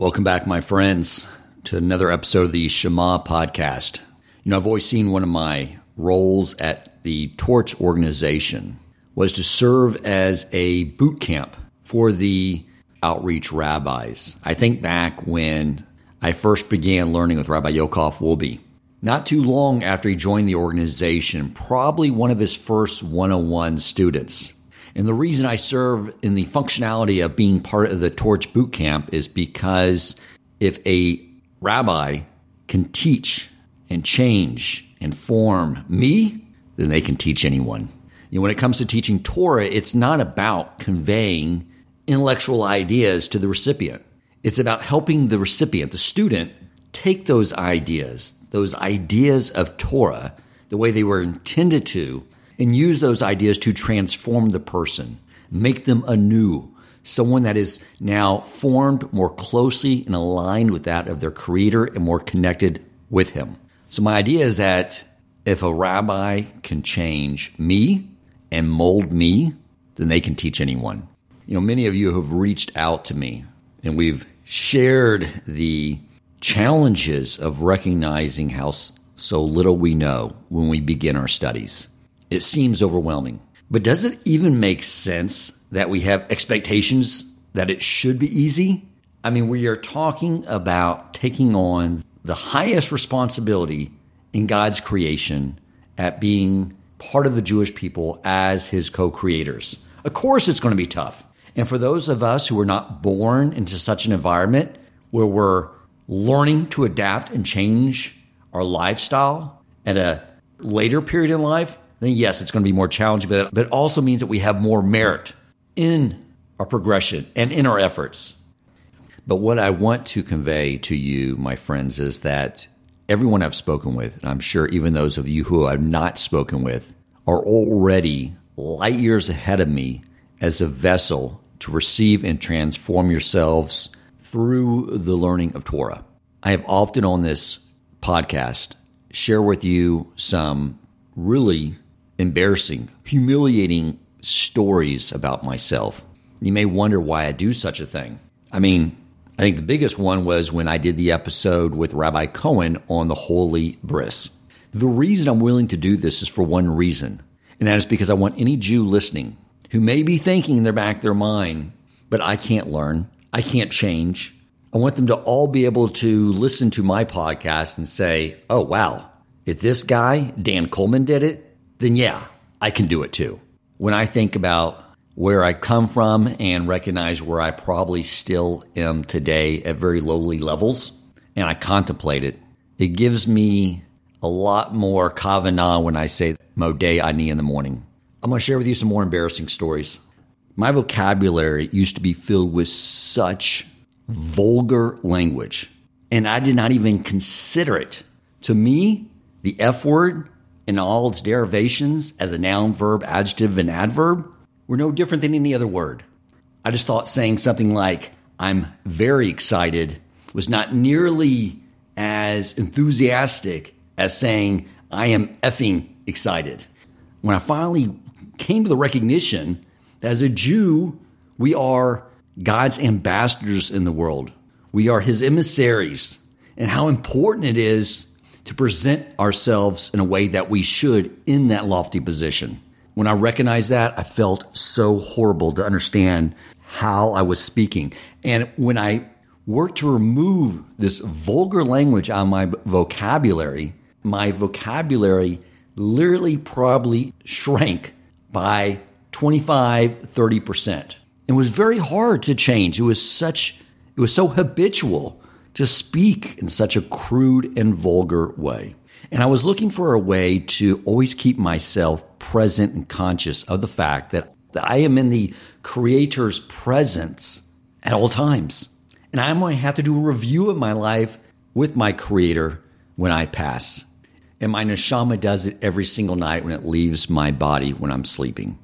Welcome back, my friends, to another episode of the Shema podcast. You know, I've always seen one of my roles at the Torch organization was to serve as a boot camp for the outreach rabbis. I think back when I first began learning with Rabbi Yokov Wolbe. Not too long after he joined the organization, probably one of his first 101 students. And the reason I serve in the functionality of being part of the Torch Boot Camp is because if a rabbi can teach and change and form me, then they can teach anyone. You know, when it comes to teaching Torah, it's not about conveying intellectual ideas to the recipient. It's about helping the recipient, the student, take those ideas, those ideas of Torah, the way they were intended to, and use those ideas to transform the person, make them anew, someone that is now formed more closely and aligned with that of their creator and more connected with him. So my idea is that if a rabbi can change me and mold me, then they can teach anyone. You know, many of you have reached out to me and we've shared the challenges of recognizing how so little we know when we begin our studies. It seems overwhelming. But does it even make sense that we have expectations that it should be easy? I mean, we are talking about taking on the highest responsibility in God's creation at being part of the Jewish people as his co creators. Of course, it's going to be tough. And for those of us who were not born into such an environment where we're learning to adapt and change our lifestyle at a later period in life, then yes, it's going to be more challenging, but it also means that we have more merit in our progression and in our efforts. But what I want to convey to you, my friends, is that everyone I've spoken with, and I'm sure even those of you who I've not spoken with, are already light years ahead of me as a vessel to receive and transform yourselves through the learning of Torah. I have often on this podcast share with you some really embarrassing, humiliating stories about myself. You may wonder why I do such a thing. I mean, I think the biggest one was when I did the episode with Rabbi Cohen on the Holy Bris. The reason I'm willing to do this is for one reason, and that is because I want any Jew listening who may be thinking in their back of their mind, but I can't learn, I can't change. I want them to all be able to listen to my podcast and say, oh, wow, if this guy, Dan Coleman, did it, then yeah, I can do it too. When I think about where I come from and recognize where I probably still am today at very lowly levels, and I contemplate it, it gives me a lot more kavanah when I say Modeh Ani in the morning. I'm going to share with you some more embarrassing stories. My vocabulary used to be filled with such vulgar language, and I did not even consider it. To me, the F word and all its derivations as a noun, verb, adjective, and adverb were no different than any other word. I just thought saying something like, I'm very excited, was not nearly as enthusiastic as saying, I am effing excited. When I finally came to the recognition that as a Jew, we are God's ambassadors in the world, we are his emissaries, and how important it is to present ourselves in a way that we should in that lofty position. When I recognized that, I felt so horrible to understand how I was speaking. And when I worked to remove this vulgar language out of my vocabulary, my vocabulary literally probably shrank by 25, 30%. It was very hard to change. It was such, it was so habitual to speak in such a crude and vulgar way. And I was looking for a way to always keep myself present and conscious of the fact that, that I am in the Creator's presence at all times. And I'm going to have to do a review of my life with my Creator when I pass. And my neshama does it every single night when it leaves my body when I'm sleeping.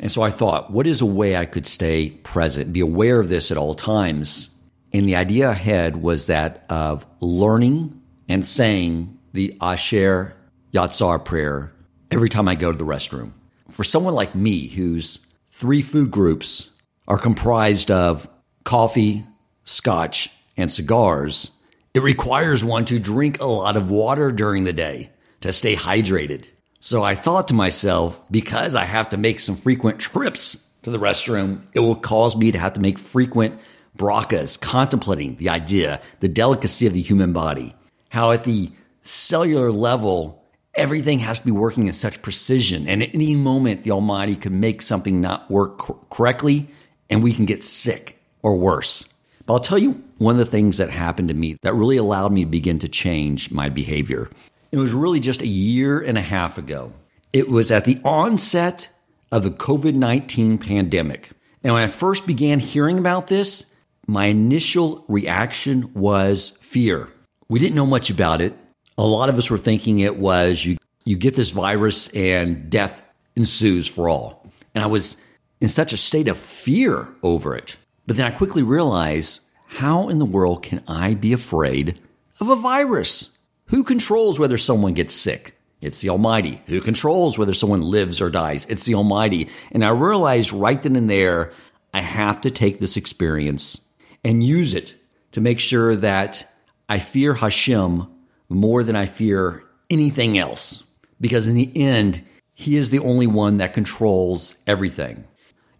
And so I thought, what is a way I could stay present, be aware of this at all times, and the idea ahead was that of learning and saying the Asher Yatzar prayer every time I go to the restroom. For someone like me, whose three food groups are comprised of coffee, scotch, and cigars, it requires one to drink a lot of water during the day to stay hydrated. So I thought to myself, because I have to make some frequent trips to the restroom, it will cause me to have to make frequent bracas, contemplating the idea, the delicacy of the human body, how at the cellular level, everything has to be working in such precision. And at any moment, the Almighty could make something not work correctly and we can get sick or worse. But I'll tell you one of the things that happened to me that really allowed me to begin to change my behavior. It was really just a year and a half ago. It was at the onset of the COVID 19 pandemic. And when I first began hearing about this, my initial reaction was fear. We didn't know much about it. A lot of us were thinking it was you, you get this virus and death ensues for all. And I was in such a state of fear over it. But then I quickly realized how in the world can I be afraid of a virus? Who controls whether someone gets sick? It's the Almighty. Who controls whether someone lives or dies? It's the Almighty. And I realized right then and there, I have to take this experience and use it to make sure that I fear Hashem more than I fear anything else. Because in the end, He is the only one that controls everything.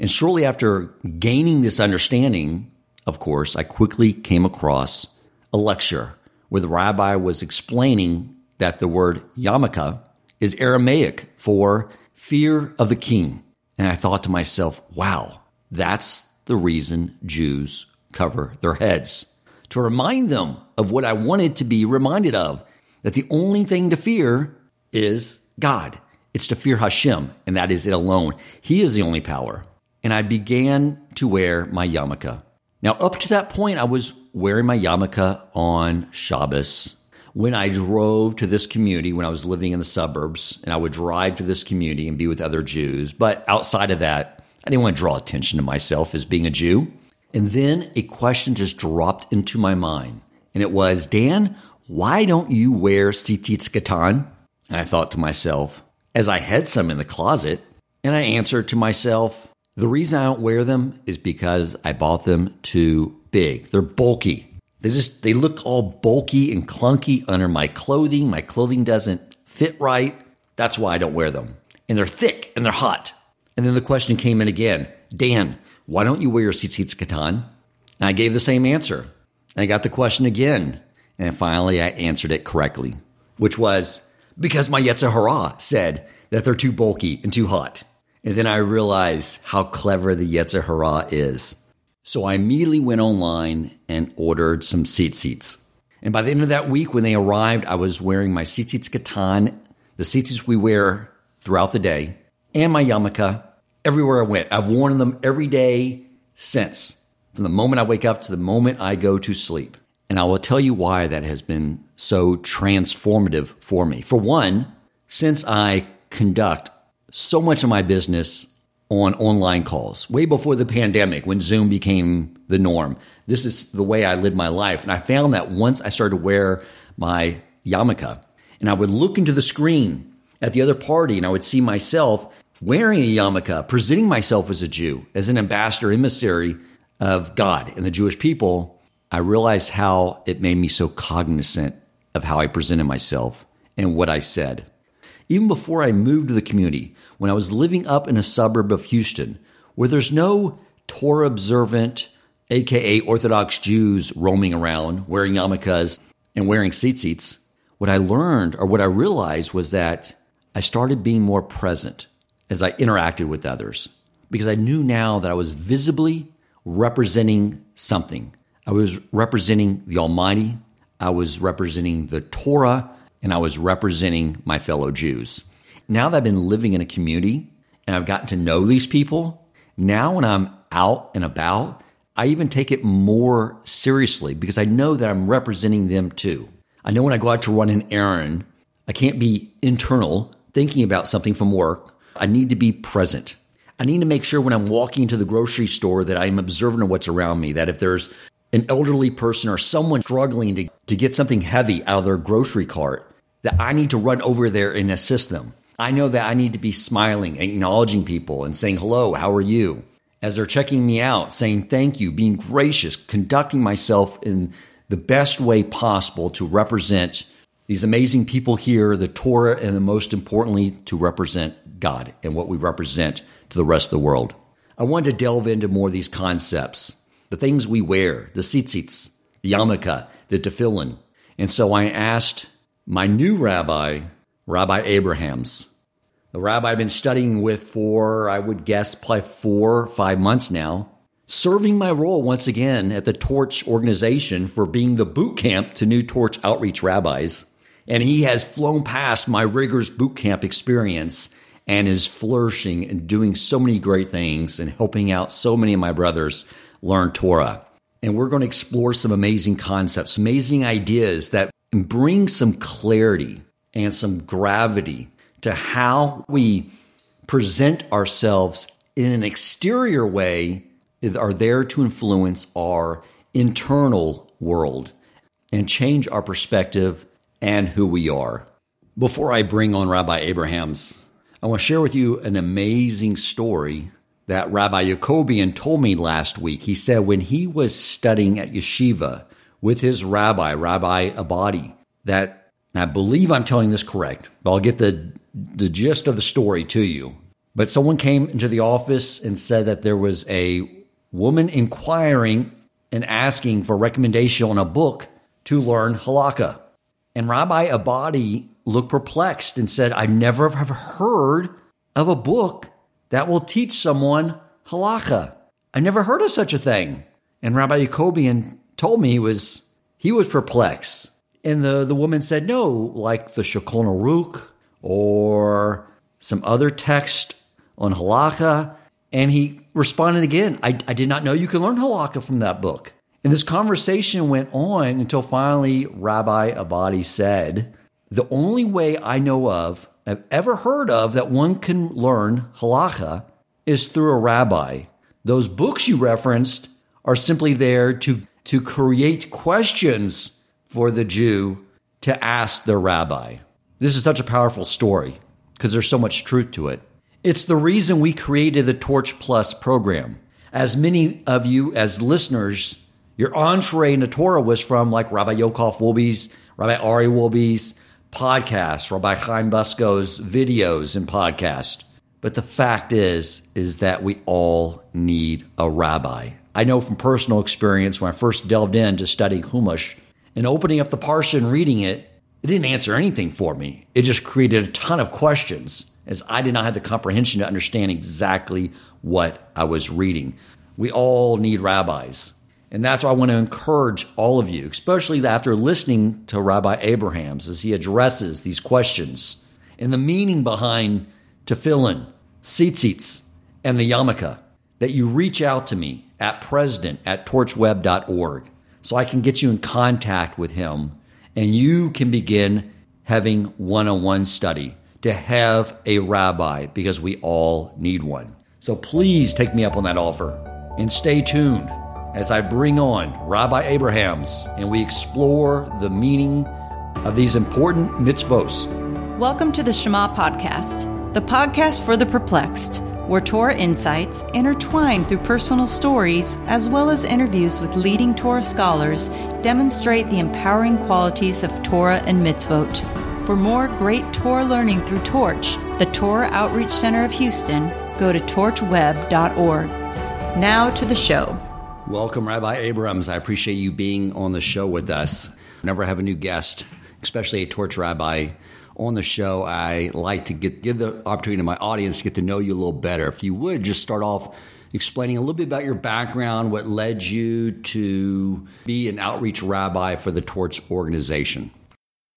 And shortly after gaining this understanding, of course, I quickly came across a lecture where the rabbi was explaining that the word yarmulke is Aramaic for fear of the king. And I thought to myself, wow, that's the reason Jews cover their heads. To remind them of what I wanted to be reminded of that the only thing to fear is God. It's to fear Hashem, and that is it alone. He is the only power. And I began to wear my yarmulke. Now, up to that point, I was wearing my yarmulke on Shabbos. When I drove to this community, when I was living in the suburbs, and I would drive to this community and be with other Jews. But outside of that, I didn't want to draw attention to myself as being a Jew. And then a question just dropped into my mind. And it was, Dan, why don't you wear tzitzit katan? And I thought to myself, as I had some in the closet, and I answered to myself, the reason I don't wear them is because I bought them too big. They're bulky. They just they look all bulky and clunky under my clothing. My clothing doesn't fit right. That's why I don't wear them. And they're thick and they're hot. And then the question came in again, Dan, why don't you wear your tzitzit katan? And I gave the same answer. And I got the question again. And finally I answered it correctly, which was because my Yetzer Hara said that they're too bulky and too hot. And then I realized how clever the Yetzer Hara is. So I immediately went online and ordered some tzitzits. And by the end of that week, when they arrived, I was wearing my tzitzit katan, the tzitzits we wear throughout the day, and my yarmulke everywhere I went. I've worn them every day since, from the moment I wake up to the moment I go to sleep. And I will tell you why that has been so transformative for me. For one, since I conduct so much of my business on online calls way before the pandemic when Zoom became the norm. This is the way I lived my life. And I found that once I started to wear my yarmulke and I would look into the screen at the other party and I would see myself wearing a yarmulke, presenting myself as a Jew, as an ambassador, emissary of God and the Jewish people, I realized how it made me so cognizant of how I presented myself and what I said. Even before I moved to the community, when I was living up in a suburb of Houston, where there's no Torah observant, aka Orthodox Jews roaming around wearing yarmulkes and wearing tzitzits, what I learned or what I realized was that I started being more present as I interacted with others because I knew now that I was visibly representing something. I was representing the Almighty, I was representing the Torah, and I was representing my fellow Jews. Now that I've been living in a community and I've gotten to know these people, now when I'm out and about, I even take it more seriously because I know that I'm representing them too. I know when I go out to run an errand, I can't be internal thinking about something from work. I need to be present. I need to make sure when I'm walking into the grocery store that I'm observant of what's around me, that if there's an elderly person or someone struggling to, to get something heavy out of their grocery cart, that I need to run over there and assist them. I know that I need to be smiling, acknowledging people and saying, hello, how are you? as they're checking me out, saying thank you, being gracious, conducting myself in the best way possible to represent these amazing people here, the Torah, and most importantly, to represent God and what we represent to the rest of the world. I wanted to delve into more of these concepts, the things we wear, the tzitzits, the yarmulke, the tefillin. And so I asked my new rabbi, Rabbi Abrahams, the rabbi I've been studying with for, I would guess, probably four, or five months now, serving my role once again at the Torch organization for being the boot camp to new Torch outreach rabbis. And he has flown past my rigorous boot camp experience and is flourishing and doing so many great things and helping out so many of my brothers learn Torah. And we're going to explore some amazing concepts, amazing ideas that bring some clarity and some gravity to how we present ourselves in an exterior way are there to influence our internal world and change our perspective and who we are. Before I bring on Rabbi Abrahams, I want to share with you an amazing story that Rabbi Jacobian told me last week. He said when he was studying at yeshiva with his rabbi, Rabbi Abadi, that I believe I'm telling this correct, but I'll get the, the gist of the story to you. But someone came into the office and said that there was a woman inquiring and asking for recommendation on a book to learn halakha. And Rabbi Abadi looked perplexed and said, I never have heard of a book that will teach someone halacha. I never heard of such a thing. And Rabbi Yacobian told me he was he was perplexed. And the, the woman said, No, like the Shulchan Aruch or some other text on halacha. And he responded again, I, I did not know you could learn halacha from that book. And this conversation went on until finally Rabbi Abadi said, The only way I know of, I've ever heard of, that one can learn halacha is through a rabbi. Those books you referenced are simply there to, to create questions for the Jew to ask their rabbi. This is such a powerful story because there's so much truth to it. It's the reason we created the Torch Plus program. As many of you as listeners your entree into Torah was from like Rabbi Yokov Wolbe's, Rabbi Ari Wolbe's podcast, Rabbi Chaim Busko's videos and podcast. But the fact is, is that we all need a rabbi. I know from personal experience when I first delved into studying Chumash and opening up the Parsha and reading it, it didn't answer anything for me. It just created a ton of questions as I did not have the comprehension to understand exactly what I was reading. We all need rabbis. And that's why I want to encourage all of you, especially after listening to Rabbi Abrahams as he addresses these questions and the meaning behind tefillin, tzitzits, and the yarmulke, that you reach out to me at president at torchweb.org so I can get you in contact with him and you can begin having one on one study to have a rabbi because we all need one. So please take me up on that offer and stay tuned as I bring on Rabbi Abrahams and we explore the meaning of these important mitzvos. Welcome to the Shema Podcast, the podcast for the perplexed, where Torah insights intertwined through personal stories as well as interviews with leading Torah scholars demonstrate the empowering qualities of Torah and mitzvot. For more great Torah learning through Torch, the Torah Outreach Center of Houston, go to torchweb.org. Now to the show. Welcome, Rabbi Abrahams. I appreciate you being on the show with us. Whenever I have a new guest, especially a torch rabbi, on the show, I like to get give the opportunity to my audience to get to know you a little better. If you would just start off explaining a little bit about your background, what led you to be an outreach rabbi for the Torch organization.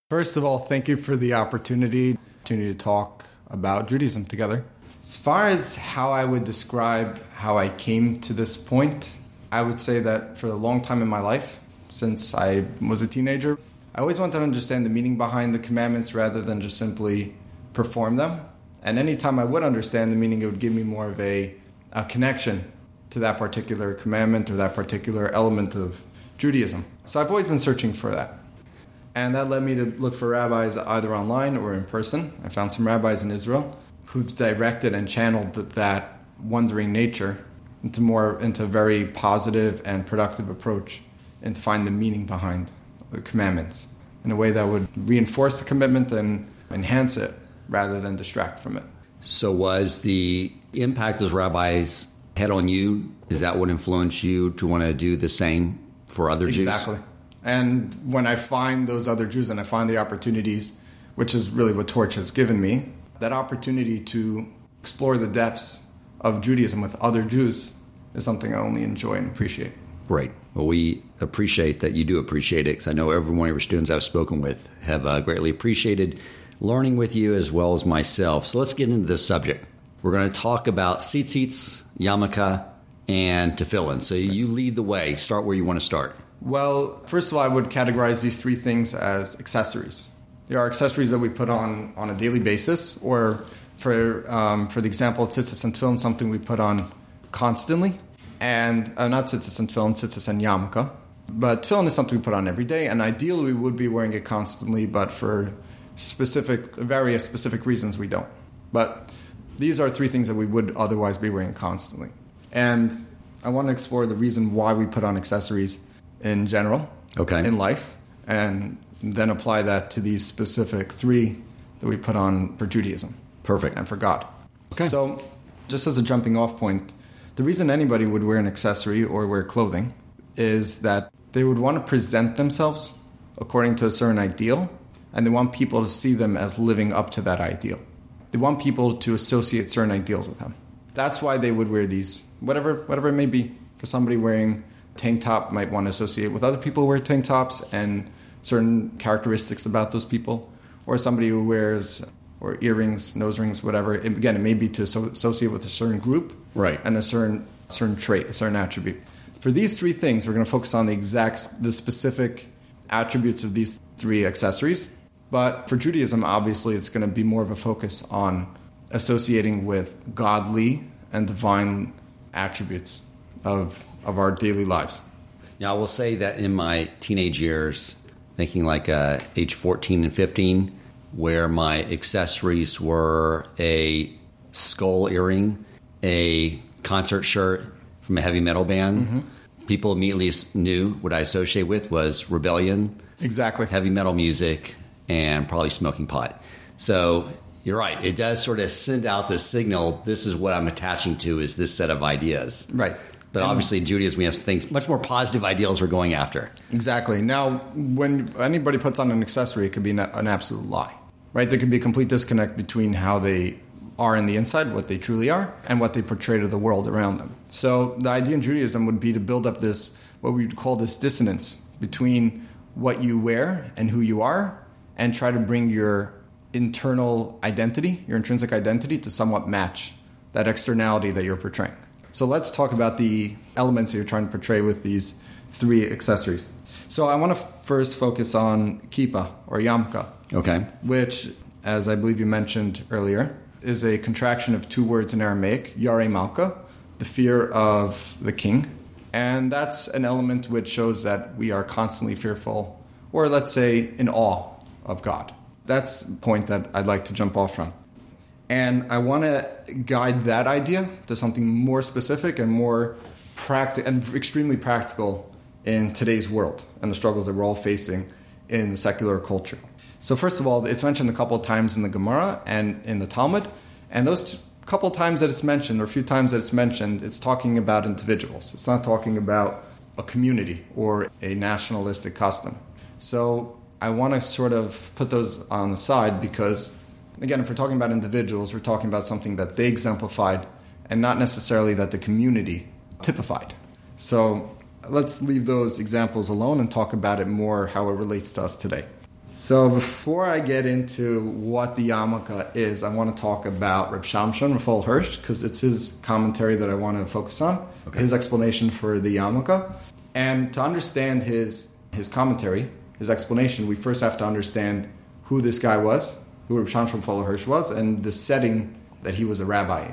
First of all, thank you for the opportunity, opportunity to talk about Judaism together. As far as how I would describe how I came to this point, I would say that for a long time in my life, since I was a teenager, I always wanted to understand the meaning behind the commandments rather than just simply perform them. And anytime I would understand the meaning, it would give me more of a, a connection to that particular commandment or that particular element of Judaism. So I've always been searching for that. And that led me to look for rabbis either online or in person. I found some rabbis in Israel who've directed and channeled that wondering nature into more into a very positive and productive approach and to find the meaning behind the commandments in a way that would reinforce the commitment and enhance it rather than distract from it. So, was the impact those rabbis had on you? Is that what influenced you to want to do the same for other Jews? Exactly. And when I find those other Jews and I find the opportunities, which is really what Torch has given me, that opportunity to explore the depths of Judaism with other Jews is something I only enjoy and appreciate. Great. Well, we appreciate that you do appreciate it because I know every one of your students I've spoken with have uh, greatly appreciated learning with you as well as myself. So let's get into this subject. We're going to talk about tzitzits, yarmulke, and tefillin. So you lead the way. Start where you want to start. Well, first of all, I would categorize these three things as accessories. There are accessories that we put on on a daily basis, or for um, for the example, tzitzis and tefillin, something we put on constantly, and uh, not tzitzis and tefillin, tzitzis and yarmulke. But tefillin is something we put on every day, and ideally we would be wearing it constantly, but for specific, various specific reasons, we don't. But these are three things that we would otherwise be wearing constantly. And I want to explore the reason why we put on accessories in general, okay. in life, and then apply that to these specific three that we put on for Judaism. Perfect. And for God. Okay. So, just as a jumping off point, the reason anybody would wear an accessory or wear clothing is that they would want to present themselves according to a certain ideal, and they want people to see them as living up to that ideal. They want people to associate certain ideals with them. That's why they would wear these, whatever, whatever it may be. For somebody wearing tank top might want to associate with other people who wear tank tops and certain characteristics about those people, or somebody who wears or earrings, nose rings, whatever. Again, it may be to associate with a certain group, right, and a certain certain trait, a certain attribute. For these three things, we're going to focus on the exact, the specific attributes of these three accessories. But for Judaism, obviously, it's going to be more of a focus on associating with godly and divine attributes of of our daily lives. Now, I will say that in my teenage years, thinking like uh, age 14 and 15, where my accessories were a skull earring, a concert shirt from a heavy metal band. Mm-hmm. People immediately knew what I associate with was rebellion, exactly, heavy metal music, and probably smoking pot. So you're right; it does sort of send out the signal. This is what I'm attaching to. Is this set of ideas, right? But and obviously, in Judaism, we have things much more positive ideals we're going after. Exactly. Now, when anybody puts on an accessory, it could be an absolute lie right? There can be a complete disconnect between how they are in the inside, what they truly are, and what they portray to the world around them. So the idea in Judaism would be to build up this, what we would call this dissonance between what you wear and who you are, and try to bring your internal identity, your intrinsic identity, to somewhat match that externality that you're portraying. So let's talk about the elements that you're trying to portray with these three accessories. So I want to first focus on kippah or yarmulke. Okay. Which, as I believe you mentioned earlier, is a contraction of two words in Aramaic, Yare Malka, the fear of the king. And that's an element which shows that we are constantly fearful, or let's say in awe of God. That's the point that I'd like to jump off from. And I want to guide that idea to something more specific and more practical and extremely practical in today's world and the struggles that we're all facing in the secular culture. So, first of all, it's mentioned a couple of times in the Gemara and in the Talmud, and those t- couple of times that it's mentioned, or a few times that it's mentioned, it's talking about individuals. It's not talking about a community or a nationalistic custom. So, I want to sort of put those on the side because, again, if we're talking about individuals, we're talking about something that they exemplified and not necessarily that the community typified. So, let's leave those examples alone and talk about it more how it relates to us today. So before I get into what the yarmulke is, I want to talk about Reb Shimshon Raphael Hirsch because it's his commentary that I want to focus on, okay. his explanation for the yarmulke. And to understand his his commentary, his explanation, we first have to understand who this guy was, who Reb Shimshon Raphael Hirsch was, and the setting that he was a rabbi.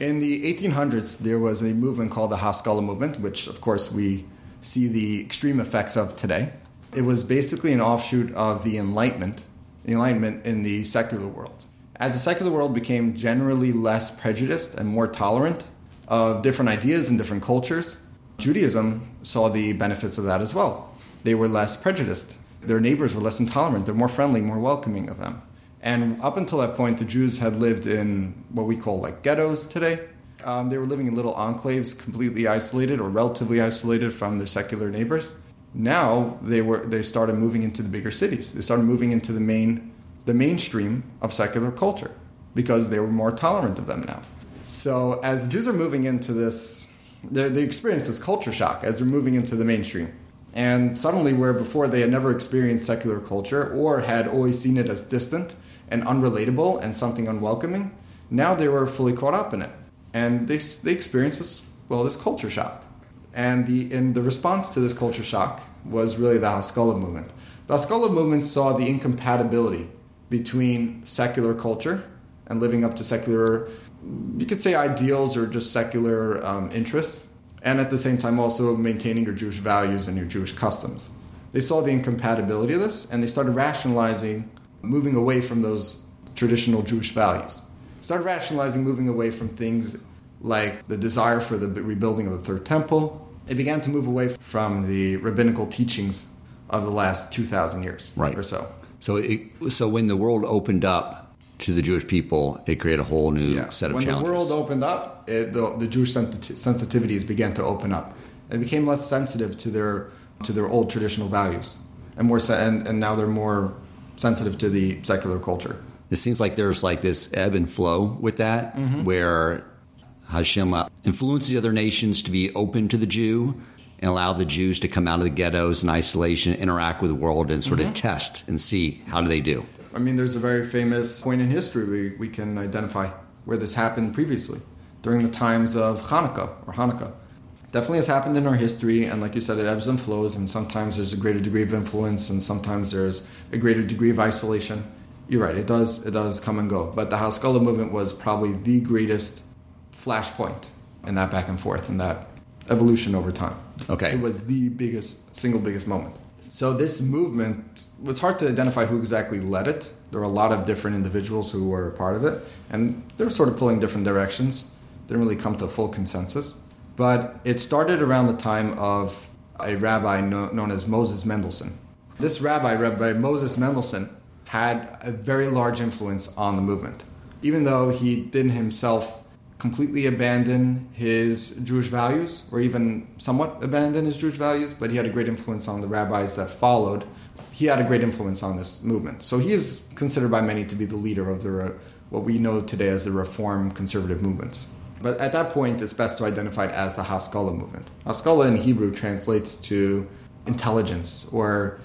In the 1800s, there was a movement called the Haskalah movement, which of course we see the extreme effects of today. It was basically an offshoot of the Enlightenment, the Enlightenment in the secular world. As the secular world became generally less prejudiced and more tolerant of different ideas and different cultures. Judaism saw the benefits of that as well. They were less prejudiced. Their neighbors were less intolerant. They're more friendly, more welcoming of them. And up until that point, the Jews had lived in what we call like ghettos today. Um, they were living in little enclaves, completely isolated or relatively isolated from their secular neighbors. Now they were they started moving into the bigger cities. They started moving into the main the mainstream of secular culture because they were more tolerant of them now. So as Jews are moving into this, they, experience this culture shock as they're moving into the mainstream. And suddenly, where before they had never experienced secular culture or had always seen it as distant and unrelatable and something unwelcoming, now they were fully caught up in it. And they, they experienced this, well, this culture shock. And the, and the response to this culture shock was really the Haskalah movement. The Haskalah movement saw the incompatibility between secular culture and living up to secular, you could say ideals or just secular um, interests, and at the same time also maintaining your Jewish values and your Jewish customs. They saw the incompatibility of this and they started rationalizing moving away from those traditional Jewish values. Started rationalizing moving away from things like the desire for the rebuilding of the third temple. It began to move away from the rabbinical teachings of the last 2,000 years right. or so. So, it, so when the world opened up to the Jewish people, it created a whole new yeah. set of when challenges. When the world opened up, it, the, the, Jewish sensitivities began to open up. They became less sensitive to their to their old traditional values, and more and, and now they're more sensitive to the secular culture. It seems like there's like this ebb and flow with that, mm-hmm. where Hashem influences other nations to be open to the Jew and allow the Jews to come out of the ghettos and isolation, interact with the world, and sort mm-hmm. of test and see how do they do. I mean, there's a very famous point in history we, we can identify where this happened previously during the times of Hanukkah or Hanukkah. Definitely has happened in our history, and like you said, it ebbs and flows, and sometimes there's a greater degree of influence, and sometimes there's a greater degree of isolation. You're right, it does it does come and go. But the Haskalah movement was probably the greatest flashpoint in that back and forth and that evolution over time. Okay. It was the biggest, single biggest moment. So this movement, it's hard to identify who exactly led it. There were a lot of different individuals who were a part of it, and they were sort of pulling different directions. Didn't really come to a full consensus. But it started around the time of a rabbi known as Moses Mendelssohn. This rabbi, Rabbi Moses Mendelssohn, had a very large influence on the movement. Even though he didn't himself completely abandon his Jewish values, or even somewhat abandon his Jewish values, but he had a great influence on the rabbis that followed. He had a great influence on this movement. So he is considered by many to be the leader of the what we know today as the Reform conservative movements. But at that point, it's best to identify it as the Haskalah movement. Haskalah in Hebrew translates to intelligence or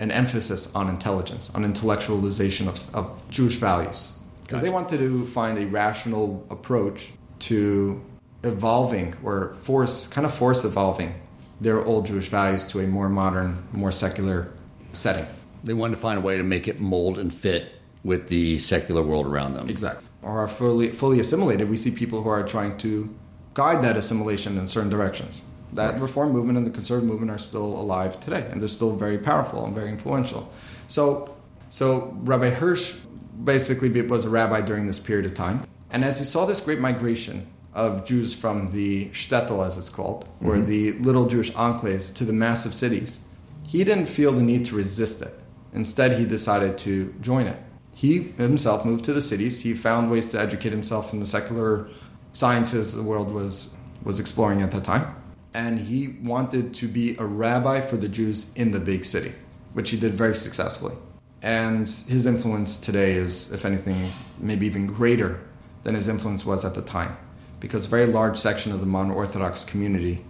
an emphasis on intelligence, on intellectualization of, of Jewish values. Because they wanted to find a rational approach to evolving or force, kind of force evolving their old Jewish values to a more modern, more secular setting. They wanted to find a way to make it mold and fit with the secular world around them. Exactly. Or are fully, fully assimilated. We see people who are trying to guide that assimilation in certain directions. That right. reform movement and the conservative movement are still alive today, and they're still very powerful and very influential. So, so Rabbi Hirsch basically was a rabbi during this period of time. And as he saw this great migration of Jews from the shtetl, as it's called, mm-hmm. or the little Jewish enclaves, to the massive cities, he didn't feel the need to resist it. Instead, he decided to join it. He himself moved to the cities. He found ways to educate himself in the secular sciences the world was, was exploring at that time. And he wanted to be a rabbi for the Jews in the big city, which he did very successfully. And his influence today is, if anything, maybe even greater than his influence was at the time. Because a very large section of the modern Orthodox community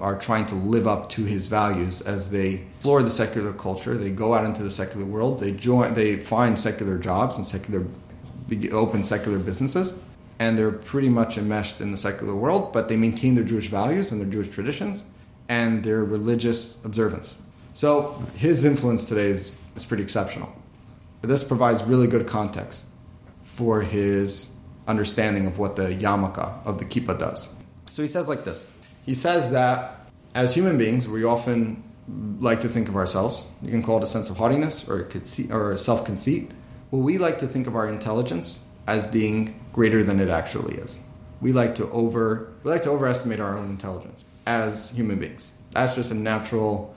are trying to live up to his values as they explore the secular culture. They go out into the secular world. They join. They find secular jobs and secular, open secular businesses, and they're pretty much enmeshed in the secular world. But they maintain their Jewish values and their Jewish traditions and their religious observance. So his influence today is, is pretty exceptional. This provides really good context for his understanding of what the yarmulke of the kippah does. So he says like this. He says that as human beings, we often like to think of ourselves. You can call it a sense of haughtiness or or self conceit. Well, we like to think of our intelligence as being greater than it actually is. We we like to over we like to overestimate our own intelligence as human beings. That's just a natural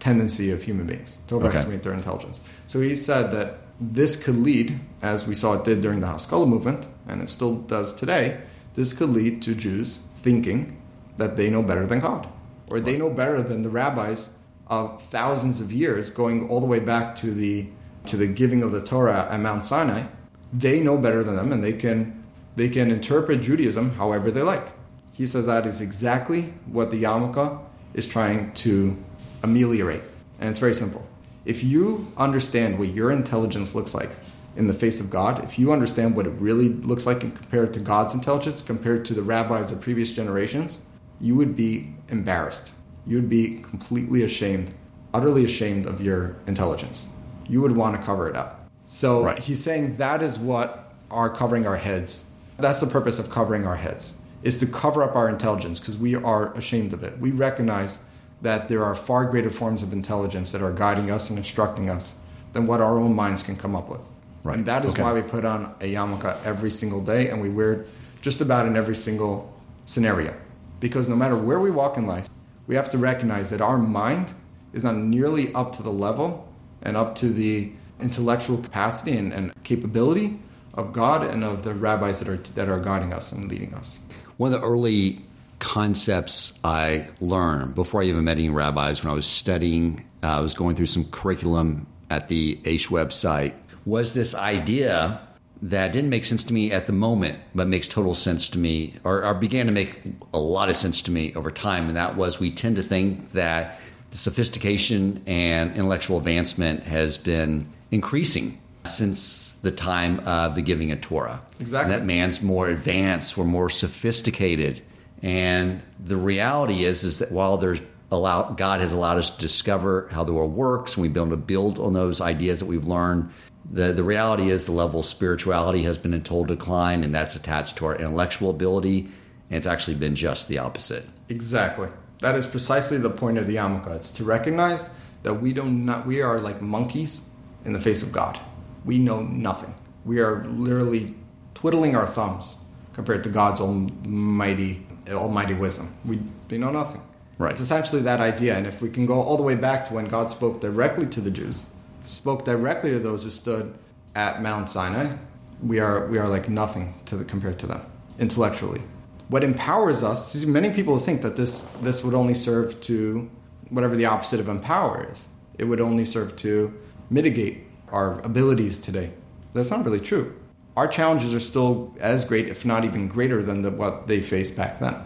tendency of human beings to overestimate okay. their intelligence. So he said that this could lead, as we saw it did during the Haskalah movement, and it still does today, this could lead to Jews thinking that they know better than God, or they know better than the rabbis of thousands of years, going all the way back to the to the giving of the Torah at Mount Sinai. They know better than them, and they can they can interpret Judaism however they like. He says that is exactly what the yarmulke is trying to ameliorate, and it's very simple. If you understand what your intelligence looks like in the face of God, if you understand what it really looks like compared to God's intelligence, compared to the rabbis of previous generations, you would be embarrassed. You would be completely ashamed, utterly ashamed of your intelligence. You would want to cover it up. So right. he's saying that is what are covering our heads. That's the purpose of covering our heads, is to cover up our intelligence because we are ashamed of it. We recognize that there are far greater forms of intelligence that are guiding us and instructing us than what our own minds can come up with. Right. And that is okay. why we put on a yarmulke every single day and we wear it just about in every single scenario. Because no matter where we walk in life, we have to recognize that our mind is not nearly up to the level and up to the intellectual capacity and, and capability of God and of the rabbis that are, that are guiding us and leading us. One of the early concepts I learned before I even met any rabbis when I was studying, uh, I was going through some curriculum at the Aish website, was this idea that didn't make sense to me at the moment, but makes total sense to me, or, or, began to make a lot of sense to me over time. And that was we tend to think that the sophistication and intellectual advancement has been increasing since the time of the giving of Torah. Exactly. And that man's more advanced, we're more sophisticated. And the reality is, is that while there's allowed, God has allowed us to discover how the world works, and we've been able to build on those ideas that we've learned. The, the reality is the level of spirituality has been in total decline, and that's attached to our intellectual ability, and it's actually been just the opposite. Exactly. That is precisely the point of the yarmulke. It's to recognize that we do not we are like monkeys in the face of God. We know nothing. We are literally twiddling our thumbs compared to God's almighty almighty wisdom. We, we know nothing. Right. It's essentially that idea. And if we can go all the way back to when God spoke directly to the Jews, spoke directly to those who stood at Mount Sinai, we are we are like nothing to the, compared to them intellectually. What empowers us? See, many people think that this this would only serve to whatever the opposite of empower is. It would only serve to mitigate our abilities today. That's not really true our challenges are still as great, if not even greater, than the, what they faced back then.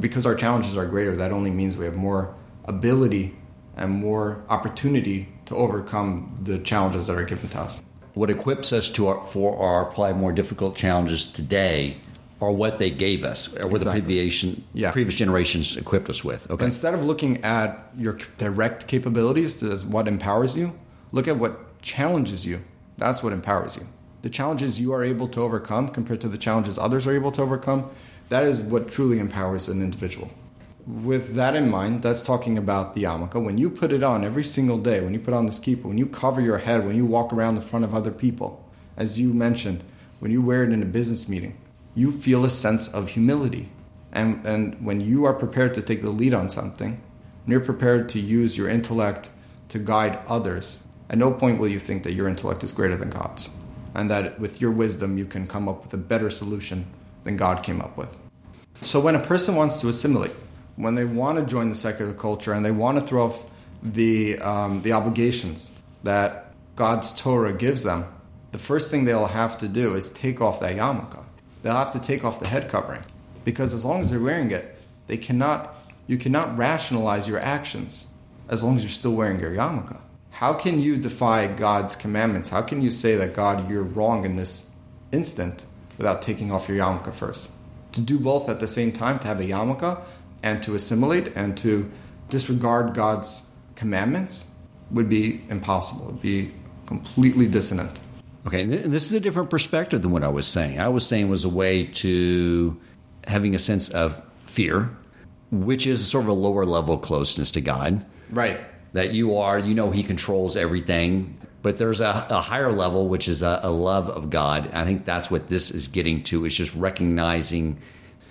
Because our challenges are greater, that only means we have more ability and more opportunity to overcome the challenges that are given to us. What equips us to our, for our apply more difficult challenges today are what they gave us, or what exactly. the previous, yeah. previous generations equipped us with. Okay. Instead of looking at your direct capabilities as what empowers you, look at what challenges you. That's what empowers you the challenges you are able to overcome compared to the challenges others are able to overcome, that is what truly empowers an individual. With that in mind, that's talking about the yarmulke. When you put it on every single day, when you put on this kippah, when you cover your head, when you walk around the front of other people, as you mentioned, when you wear it in a business meeting, you feel a sense of humility. And, and when you are prepared to take the lead on something, when you're prepared to use your intellect to guide others, at no point will you think that your intellect is greater than God's and that with your wisdom you can come up with a better solution than God came up with. So when a person wants to assimilate, when they want to join the secular culture and they want to throw off the um, the obligations that God's Torah gives them, the first thing they'll have to do is take off that yarmulke. They'll have to take off the head covering because as long as they're wearing it, they cannot you cannot rationalize your actions as long as you're still wearing your yarmulke. How can you defy God's commandments? How can you say that God, you're wrong in this instant without taking off your yarmulke first? To do both at the same time, to have a yarmulke and to assimilate and to disregard God's commandments would be impossible. It would be completely dissonant. Okay, and this is a different perspective than what I was saying. I was saying was a way to having a sense of fear, which is sort of a lower level closeness to God. Right that you are, you know, He controls everything. But there's a, a higher level, which is a, a love of God. I think that's what this is getting to, is just recognizing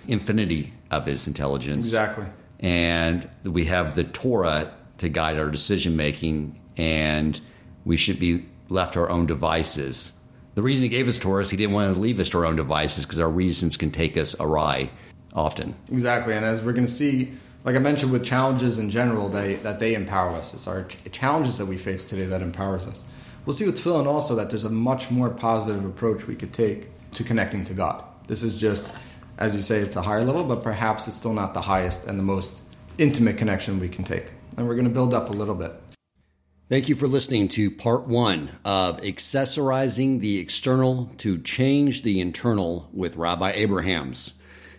infinity of his intelligence. Exactly. And we have the Torah to guide our decision making, and we should be left to our own devices. The reason he gave us Torah is he didn't want to leave us to our own devices because our reasons can take us awry often. Exactly. And as we're going to see, like I mentioned with challenges in general, they, that they empower us. It's our ch- challenges that we face today that empowers us. We'll see with tefillin also that there's a much more positive approach we could take to connecting to God. This is just, as you say, it's a higher level, but perhaps it's still not the highest and the most intimate connection we can take. And we're going to build up a little bit. Thank you for listening to part one of Accessorizing the External to Change the Internal with Rabbi Abrahams.